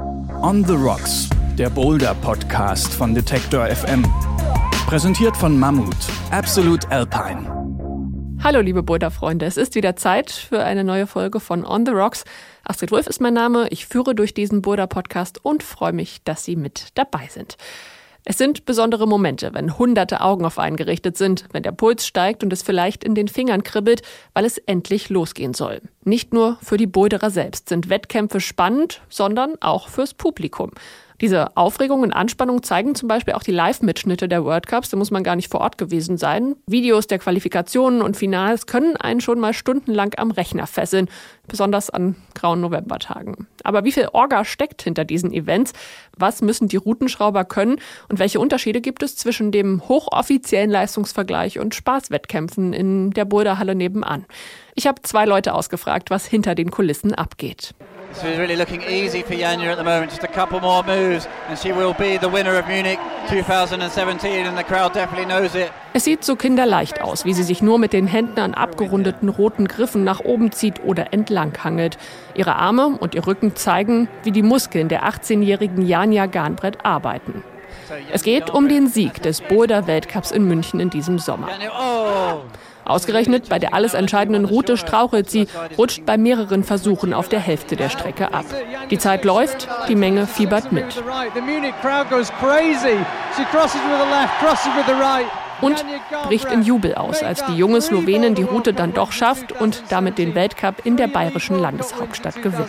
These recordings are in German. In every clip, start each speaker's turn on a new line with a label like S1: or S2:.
S1: On the Rocks, der Boulder Podcast von Detector FM. Präsentiert von Mammut, Absolute Alpine.
S2: Hallo liebe Boulder-Freunde, es ist wieder Zeit für eine neue Folge von On the Rocks. Astrid Wolf ist mein Name, ich führe durch diesen Boulder-Podcast und freue mich, dass Sie mit dabei sind. Es sind besondere Momente, wenn hunderte Augen auf einen gerichtet sind, wenn der Puls steigt und es vielleicht in den Fingern kribbelt, weil es endlich losgehen soll. Nicht nur für die Boulderer selbst sind Wettkämpfe spannend, sondern auch fürs Publikum. Diese Aufregung und Anspannung zeigen zum Beispiel auch die Live-Mitschnitte der World Cups. Da muss man gar nicht vor Ort gewesen sein. Videos der Qualifikationen und Finals können einen schon mal stundenlang am Rechner fesseln, besonders an grauen Novembertagen. Aber wie viel Orga steckt hinter diesen Events? Was müssen die Routenschrauber können? Und welche Unterschiede gibt es zwischen dem hochoffiziellen Leistungsvergleich und Spaßwettkämpfen in der Boulderhalle nebenan? Ich habe zwei Leute ausgefragt, was hinter den Kulissen abgeht.
S3: It's really looking easy for Janja at the moment. Just a couple more moves, and she will be the winner of Munich 2017, and the crowd definitely knows it.
S2: Es sieht so kinderleicht aus, wie sie sich nur mit den Händen an abgerundeten roten Griffen nach oben zieht oder entlang hangelt. Ihre Arme und ihr Rücken zeigen, wie die Muskeln der 18-jährigen Janja Garnbrett arbeiten. Es geht um den Sieg des Boulder-Weltcups in München in diesem Sommer. Ausgerechnet bei der alles entscheidenden Route strauchelt sie, rutscht bei mehreren Versuchen auf der Hälfte der Strecke ab. Die Zeit läuft, die Menge fiebert mit. Und bricht in Jubel aus, als die junge Slowenin die Route dann doch schafft und damit den Weltcup in der bayerischen Landeshauptstadt gewinnt.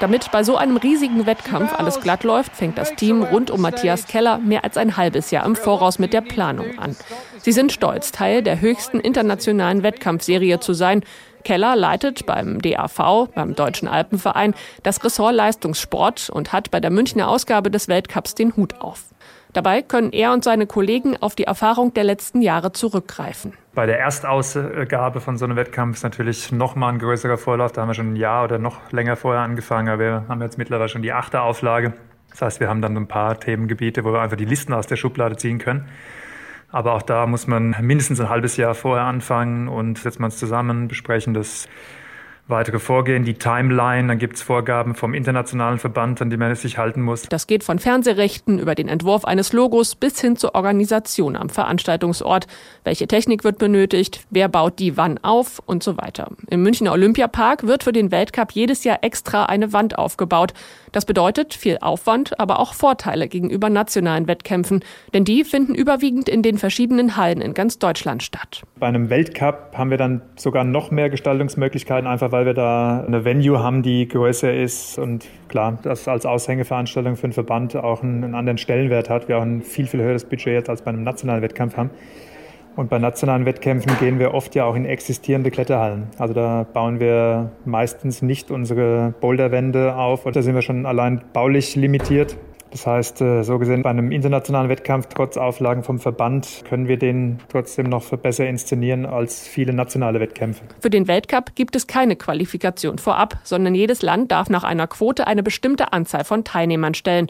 S2: Damit bei so einem riesigen Wettkampf alles glatt läuft, fängt das Team rund um Matthias Keller mehr als ein halbes Jahr im Voraus mit der Planung an. Sie sind stolz, Teil der höchsten internationalen Wettkampfserie zu sein. Keller leitet beim DAV, beim Deutschen Alpenverein, das Ressort Leistungssport und hat bei der Münchner Ausgabe des Weltcups den Hut auf. Dabei können er und seine Kollegen auf die Erfahrung der letzten Jahre zurückgreifen.
S4: Bei der Erstausgabe von so einem Wettkampf ist natürlich noch mal ein größerer Vorlauf. Da haben wir schon ein Jahr oder noch länger vorher angefangen. Aber wir haben jetzt mittlerweile schon die achte Auflage. Das heißt, wir haben dann ein paar Themengebiete, wo wir einfach die Listen aus der Schublade ziehen können. Aber auch da muss man mindestens ein halbes Jahr vorher anfangen und setzt man es zusammen, besprechen das weitere Vorgehen, die Timeline, dann gibt es Vorgaben vom internationalen Verband, an die man sich halten muss.
S2: Das geht von Fernsehrechten über den Entwurf eines Logos bis hin zur Organisation am Veranstaltungsort. Welche Technik wird benötigt, wer baut die wann auf und so weiter. Im Münchner Olympiapark wird für den Weltcup jedes Jahr extra eine Wand aufgebaut. Das bedeutet viel Aufwand, aber auch Vorteile gegenüber nationalen Wettkämpfen, denn die finden überwiegend in den verschiedenen Hallen in ganz Deutschland statt.
S4: Bei einem Weltcup haben wir dann sogar noch mehr Gestaltungsmöglichkeiten, einfach weil weil wir da eine Venue haben, die größer ist und klar, das als Aushängeveranstaltung für den Verband auch einen, einen anderen Stellenwert hat. Wir auch ein viel, viel höheres Budget jetzt als bei einem nationalen Wettkampf haben. Und bei nationalen Wettkämpfen gehen wir oft ja auch in existierende Kletterhallen. Also da bauen wir meistens nicht unsere Boulderwände auf oder sind wir schon allein baulich limitiert. Das heißt, äh, so gesehen, bei einem internationalen Wettkampf, trotz Auflagen vom Verband, können wir den trotzdem noch besser inszenieren als viele nationale Wettkämpfe.
S2: Für den Weltcup gibt es keine Qualifikation vorab, sondern jedes Land darf nach einer Quote eine bestimmte Anzahl von Teilnehmern stellen.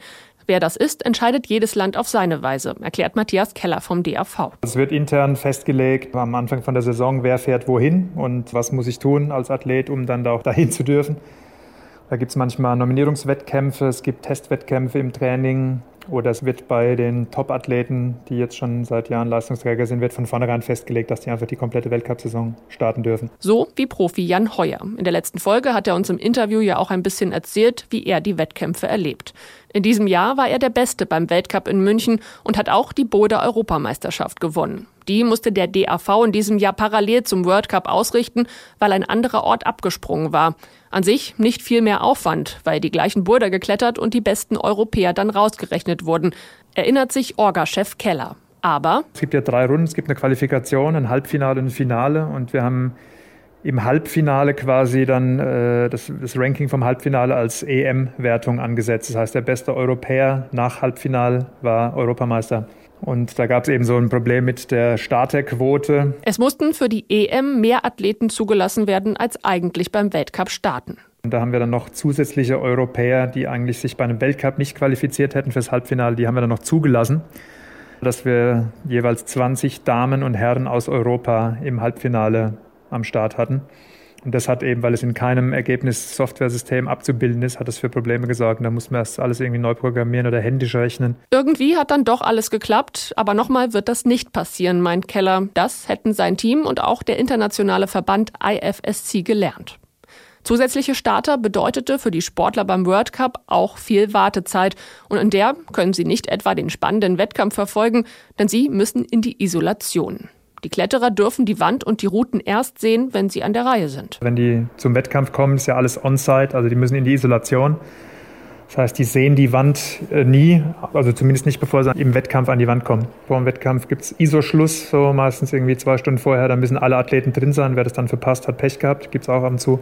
S2: Wer das ist, entscheidet jedes Land auf seine Weise, erklärt Matthias Keller vom DAV.
S4: Es wird intern festgelegt am Anfang von der Saison, wer fährt wohin und was muss ich tun als Athlet, um dann da auch dahin zu dürfen. Da gibt es manchmal Nominierungswettkämpfe, es gibt Testwettkämpfe im Training oder es wird bei den Top-Athleten, die jetzt schon seit Jahren Leistungsträger sind, wird von vornherein festgelegt, dass die einfach die komplette Weltcup-Saison starten dürfen.
S2: So wie Profi Jan Heuer. In der letzten Folge hat er uns im Interview ja auch ein bisschen erzählt, wie er die Wettkämpfe erlebt. In diesem Jahr war er der Beste beim Weltcup in München und hat auch die Boulder Europameisterschaft gewonnen. Die musste der DAV in diesem Jahr parallel zum World Cup ausrichten, weil ein anderer Ort abgesprungen war. An sich nicht viel mehr Aufwand, weil die gleichen Boulder geklettert und die besten Europäer dann rausgerechnet wurden, erinnert sich Orga-Chef Keller. Aber
S4: es gibt ja drei Runden, es gibt eine Qualifikation, ein Halbfinale und ein Finale und wir haben im Halbfinale quasi dann äh, das, das, Ranking vom Halbfinale als EM-Wertung angesetzt. Das heißt, der beste Europäer nach Halbfinal war Europameister. Und da gab es eben so ein Problem mit der Starterquote.
S2: Es mussten für die EM mehr Athleten zugelassen werden, als eigentlich beim Weltcup starten.
S4: Und da haben wir dann noch zusätzliche Europäer, die eigentlich sich bei einem Weltcup nicht qualifiziert hätten fürs Halbfinale, die haben wir dann noch zugelassen, dass wir jeweils 20 Damen und Herren aus Europa im Halbfinale am Start hatten. Und das hat eben, weil es in keinem Ergebnis-Software-System abzubilden ist, hat das für Probleme gesorgt. Und da muss man erst alles irgendwie neu programmieren oder händisch rechnen.
S2: Irgendwie hat dann doch alles geklappt, aber nochmal wird das nicht passieren, meint Keller. Das hätten sein Team und auch der internationale Verband IFSC gelernt. Zusätzliche Starter bedeutete für die Sportler beim World Cup auch viel Wartezeit. Und in der können sie nicht etwa den spannenden Wettkampf verfolgen, denn sie müssen in die Isolation. Die Kletterer dürfen die Wand und die Routen erst sehen, wenn sie an der Reihe sind.
S4: Wenn die zum Wettkampf kommen, ist ja alles on-site, also die müssen in die Isolation. Das heißt, die sehen die Wand äh, nie, also zumindest nicht, bevor sie im Wettkampf an die Wand kommen. Vor dem Wettkampf gibt es ISO-Schluss, so meistens irgendwie zwei Stunden vorher. Da müssen alle Athleten drin sein. Wer das dann verpasst, hat Pech gehabt, gibt es auch ab und zu.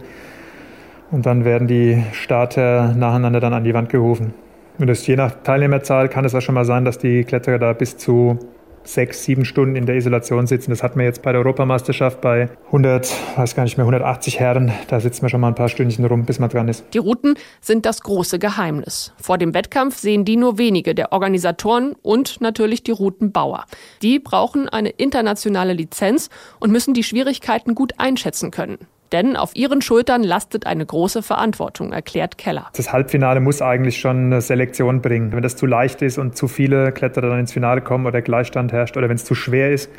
S4: Und dann werden die Starter nacheinander dann an die Wand gerufen. Und das, je nach Teilnehmerzahl kann es auch schon mal sein, dass die Kletterer da bis zu sechs, sieben Stunden in der Isolation sitzen. Das hatten wir jetzt bei der Europameisterschaft bei 100, weiß gar nicht mehr, 180 Herren. Da sitzen wir schon mal ein paar Stündchen rum, bis man dran ist.
S2: Die Routen sind das große Geheimnis. Vor dem Wettkampf sehen die nur wenige der Organisatoren und natürlich die Routenbauer. Die brauchen eine internationale Lizenz und müssen die Schwierigkeiten gut einschätzen können. Denn auf ihren Schultern lastet eine große Verantwortung, erklärt Keller.
S4: Das Halbfinale muss eigentlich schon eine Selektion bringen. Wenn das zu leicht ist und zu viele Kletterer dann ins Finale kommen oder Gleichstand herrscht oder wenn es zu schwer ist,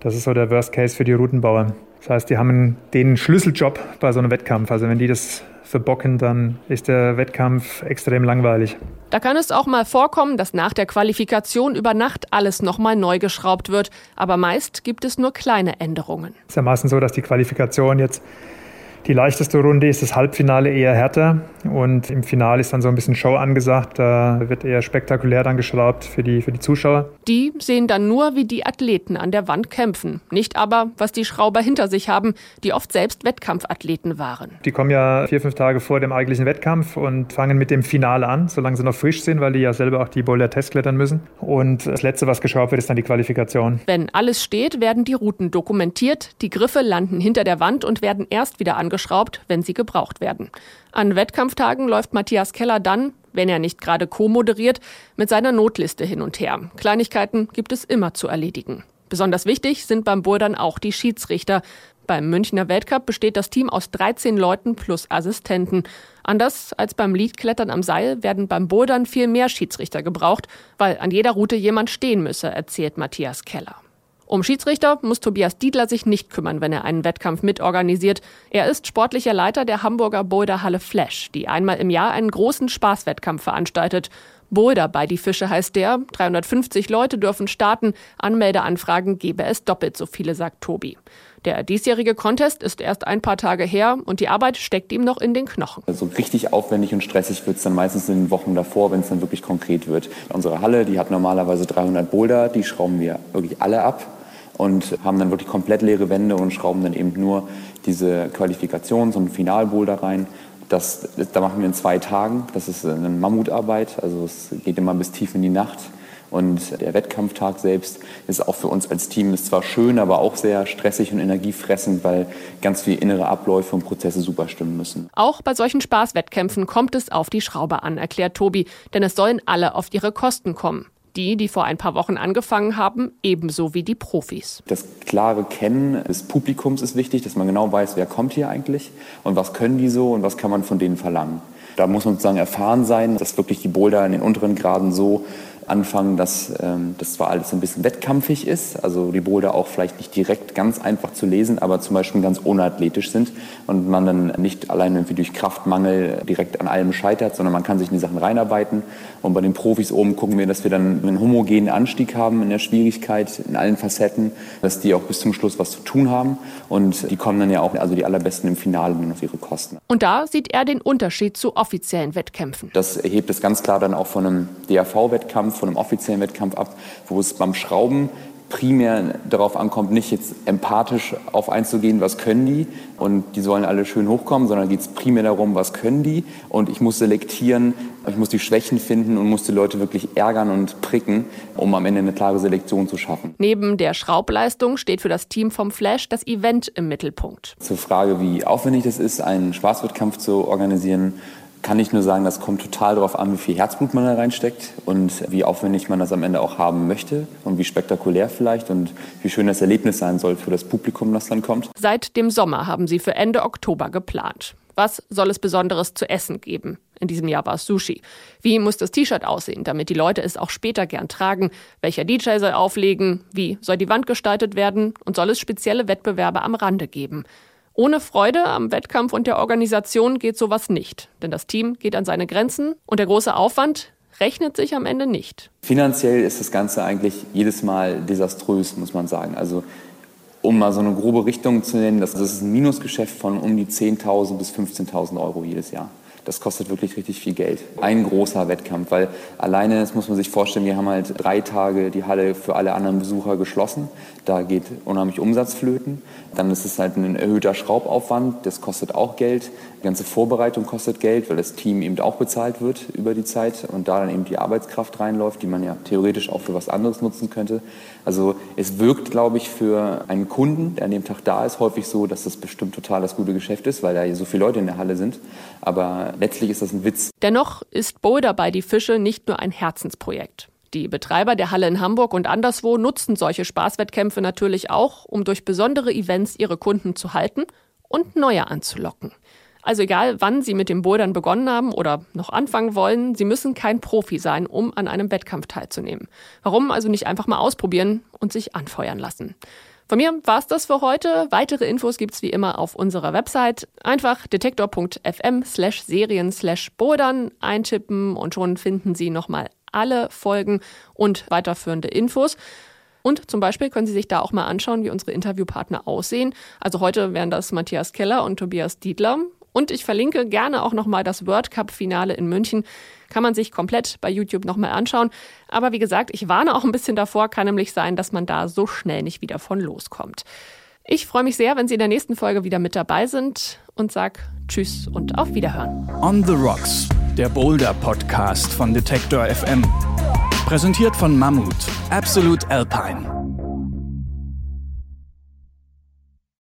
S4: das ist so der Worst Case für die Routenbauer. Das heißt, die haben den Schlüsseljob bei so einem Wettkampf. Also wenn die das verbocken, dann ist der Wettkampf extrem langweilig.
S2: Da kann es auch mal vorkommen, dass nach der Qualifikation über Nacht alles nochmal neu geschraubt wird. Aber meist gibt es nur kleine Änderungen.
S4: Es ist ja meistens so, dass die Qualifikation jetzt die leichteste Runde ist das Halbfinale eher härter und im Finale ist dann so ein bisschen Show angesagt. Da wird eher spektakulär dann geschraubt für die, für die Zuschauer.
S2: Die sehen dann nur, wie die Athleten an der Wand kämpfen. Nicht aber, was die Schrauber hinter sich haben, die oft selbst Wettkampfathleten waren.
S4: Die kommen ja vier, fünf Tage vor dem eigentlichen Wettkampf und fangen mit dem Finale an, solange sie noch frisch sind, weil die ja selber auch die Boulder Test klettern müssen. Und das Letzte, was geschraubt wird, ist dann die Qualifikation.
S2: Wenn alles steht, werden die Routen dokumentiert, die Griffe landen hinter der Wand und werden erst wieder angeschaut angeschraubt, wenn sie gebraucht werden. An Wettkampftagen läuft Matthias Keller dann, wenn er nicht gerade co-moderiert, mit seiner Notliste hin und her. Kleinigkeiten gibt es immer zu erledigen. Besonders wichtig sind beim Bouldern auch die Schiedsrichter. Beim Münchner Weltcup besteht das Team aus 13 Leuten plus Assistenten. Anders als beim Leadklettern am Seil werden beim Bouldern viel mehr Schiedsrichter gebraucht, weil an jeder Route jemand stehen müsse, erzählt Matthias Keller. Um Schiedsrichter muss Tobias Diedler sich nicht kümmern, wenn er einen Wettkampf mitorganisiert. Er ist sportlicher Leiter der Hamburger Boulderhalle Flash, die einmal im Jahr einen großen Spaßwettkampf veranstaltet. Boulder bei die Fische heißt der. 350 Leute dürfen starten. Anmeldeanfragen gebe es doppelt so viele, sagt Tobi. Der diesjährige Contest ist erst ein paar Tage her und die Arbeit steckt ihm noch in den Knochen.
S5: Also richtig aufwendig und stressig wird es dann meistens in den Wochen davor, wenn es dann wirklich konkret wird. Unsere Halle, die hat normalerweise 300 Boulder, die schrauben wir wirklich alle ab und haben dann wirklich komplett leere Wände und schrauben dann eben nur diese Qualifikations- und Finalboulder rein. Das, da machen wir in zwei Tagen. Das ist eine Mammutarbeit, also es geht immer bis tief in die Nacht. Und der Wettkampftag selbst ist auch für uns als Team ist zwar schön, aber auch sehr stressig und energiefressend, weil ganz viele innere Abläufe und Prozesse super stimmen müssen.
S2: Auch bei solchen Spaßwettkämpfen kommt es auf die Schraube an, erklärt Tobi, denn es sollen alle auf ihre Kosten kommen die, die vor ein paar Wochen angefangen haben, ebenso wie die Profis.
S5: Das klare Kennen des Publikums ist wichtig, dass man genau weiß, wer kommt hier eigentlich und was können die so und was kann man von denen verlangen. Da muss man sozusagen erfahren sein, dass wirklich die Boulder in den unteren Graden so anfangen, dass ähm, das zwar alles ein bisschen wettkampfig ist, also die Boulder auch vielleicht nicht direkt ganz einfach zu lesen, aber zum Beispiel ganz unathletisch sind und man dann nicht allein irgendwie durch Kraftmangel direkt an allem scheitert, sondern man kann sich in die Sachen reinarbeiten. Und bei den Profis oben gucken wir, dass wir dann einen homogenen Anstieg haben in der Schwierigkeit, in allen Facetten, dass die auch bis zum Schluss was zu tun haben und die kommen dann ja auch, also die allerbesten im Finale dann auf ihre Kosten.
S2: Und da sieht er den Unterschied zu offiziellen Wettkämpfen.
S5: Das erhebt es ganz klar dann auch von einem DAV-Wettkampf von einem offiziellen Wettkampf ab, wo es beim Schrauben primär darauf ankommt, nicht jetzt empathisch auf einzugehen, was können die und die sollen alle schön hochkommen, sondern geht es primär darum, was können die und ich muss selektieren, ich muss die Schwächen finden und muss die Leute wirklich ärgern und pricken, um am Ende eine klare Selektion zu schaffen.
S2: Neben der Schraubleistung steht für das Team vom Flash das Event im Mittelpunkt.
S5: Zur Frage, wie aufwendig es ist, einen Spaßwettkampf zu organisieren, kann ich nur sagen, das kommt total darauf an, wie viel Herzblut man da reinsteckt und wie aufwendig man das am Ende auch haben möchte und wie spektakulär vielleicht und wie schön das Erlebnis sein soll für das Publikum, das dann kommt.
S2: Seit dem Sommer haben sie für Ende Oktober geplant. Was soll es Besonderes zu essen geben? In diesem Jahr war es Sushi. Wie muss das T-Shirt aussehen, damit die Leute es auch später gern tragen? Welcher DJ soll auflegen? Wie soll die Wand gestaltet werden? Und soll es spezielle Wettbewerbe am Rande geben? Ohne Freude am Wettkampf und der Organisation geht sowas nicht. Denn das Team geht an seine Grenzen und der große Aufwand rechnet sich am Ende nicht.
S5: Finanziell ist das Ganze eigentlich jedes Mal desaströs, muss man sagen. Also um mal so eine grobe Richtung zu nennen, das ist ein Minusgeschäft von um die 10.000 bis 15.000 Euro jedes Jahr. Das kostet wirklich richtig viel Geld. Ein großer Wettkampf, weil alleine, das muss man sich vorstellen, wir haben halt drei Tage die Halle für alle anderen Besucher geschlossen. Da geht unheimlich Umsatz flöten. Dann ist es halt ein erhöhter Schraubaufwand, das kostet auch Geld. Die ganze Vorbereitung kostet Geld, weil das Team eben auch bezahlt wird über die Zeit und da dann eben die Arbeitskraft reinläuft, die man ja theoretisch auch für was anderes nutzen könnte. Also es wirkt, glaube ich, für einen Kunden, der an dem Tag da ist, häufig so, dass das bestimmt total das gute Geschäft ist, weil da so viele Leute in der Halle sind. Aber letztlich ist das ein Witz.
S2: Dennoch ist Boulder bei die Fische nicht nur ein Herzensprojekt. Die Betreiber der Halle in Hamburg und anderswo nutzen solche Spaßwettkämpfe natürlich auch, um durch besondere Events ihre Kunden zu halten und neue anzulocken. Also egal, wann Sie mit dem Bouldern begonnen haben oder noch anfangen wollen, Sie müssen kein Profi sein, um an einem Wettkampf teilzunehmen. Warum also nicht einfach mal ausprobieren und sich anfeuern lassen? Von mir war es das für heute. Weitere Infos gibt's wie immer auf unserer Website. Einfach detektor.fm slash serien slash bouldern eintippen und schon finden Sie nochmal alle Folgen und weiterführende Infos. Und zum Beispiel können Sie sich da auch mal anschauen, wie unsere Interviewpartner aussehen. Also heute wären das Matthias Keller und Tobias Dietler. Und ich verlinke gerne auch nochmal das World Cup-Finale in München. Kann man sich komplett bei YouTube nochmal anschauen. Aber wie gesagt, ich warne auch ein bisschen davor, kann nämlich sein, dass man da so schnell nicht wieder von loskommt. Ich freue mich sehr, wenn Sie in der nächsten Folge wieder mit dabei sind und sag Tschüss und auf Wiederhören.
S1: On the Rocks, der Boulder Podcast von Detektor FM. Präsentiert von Mammut, Absolute Alpine.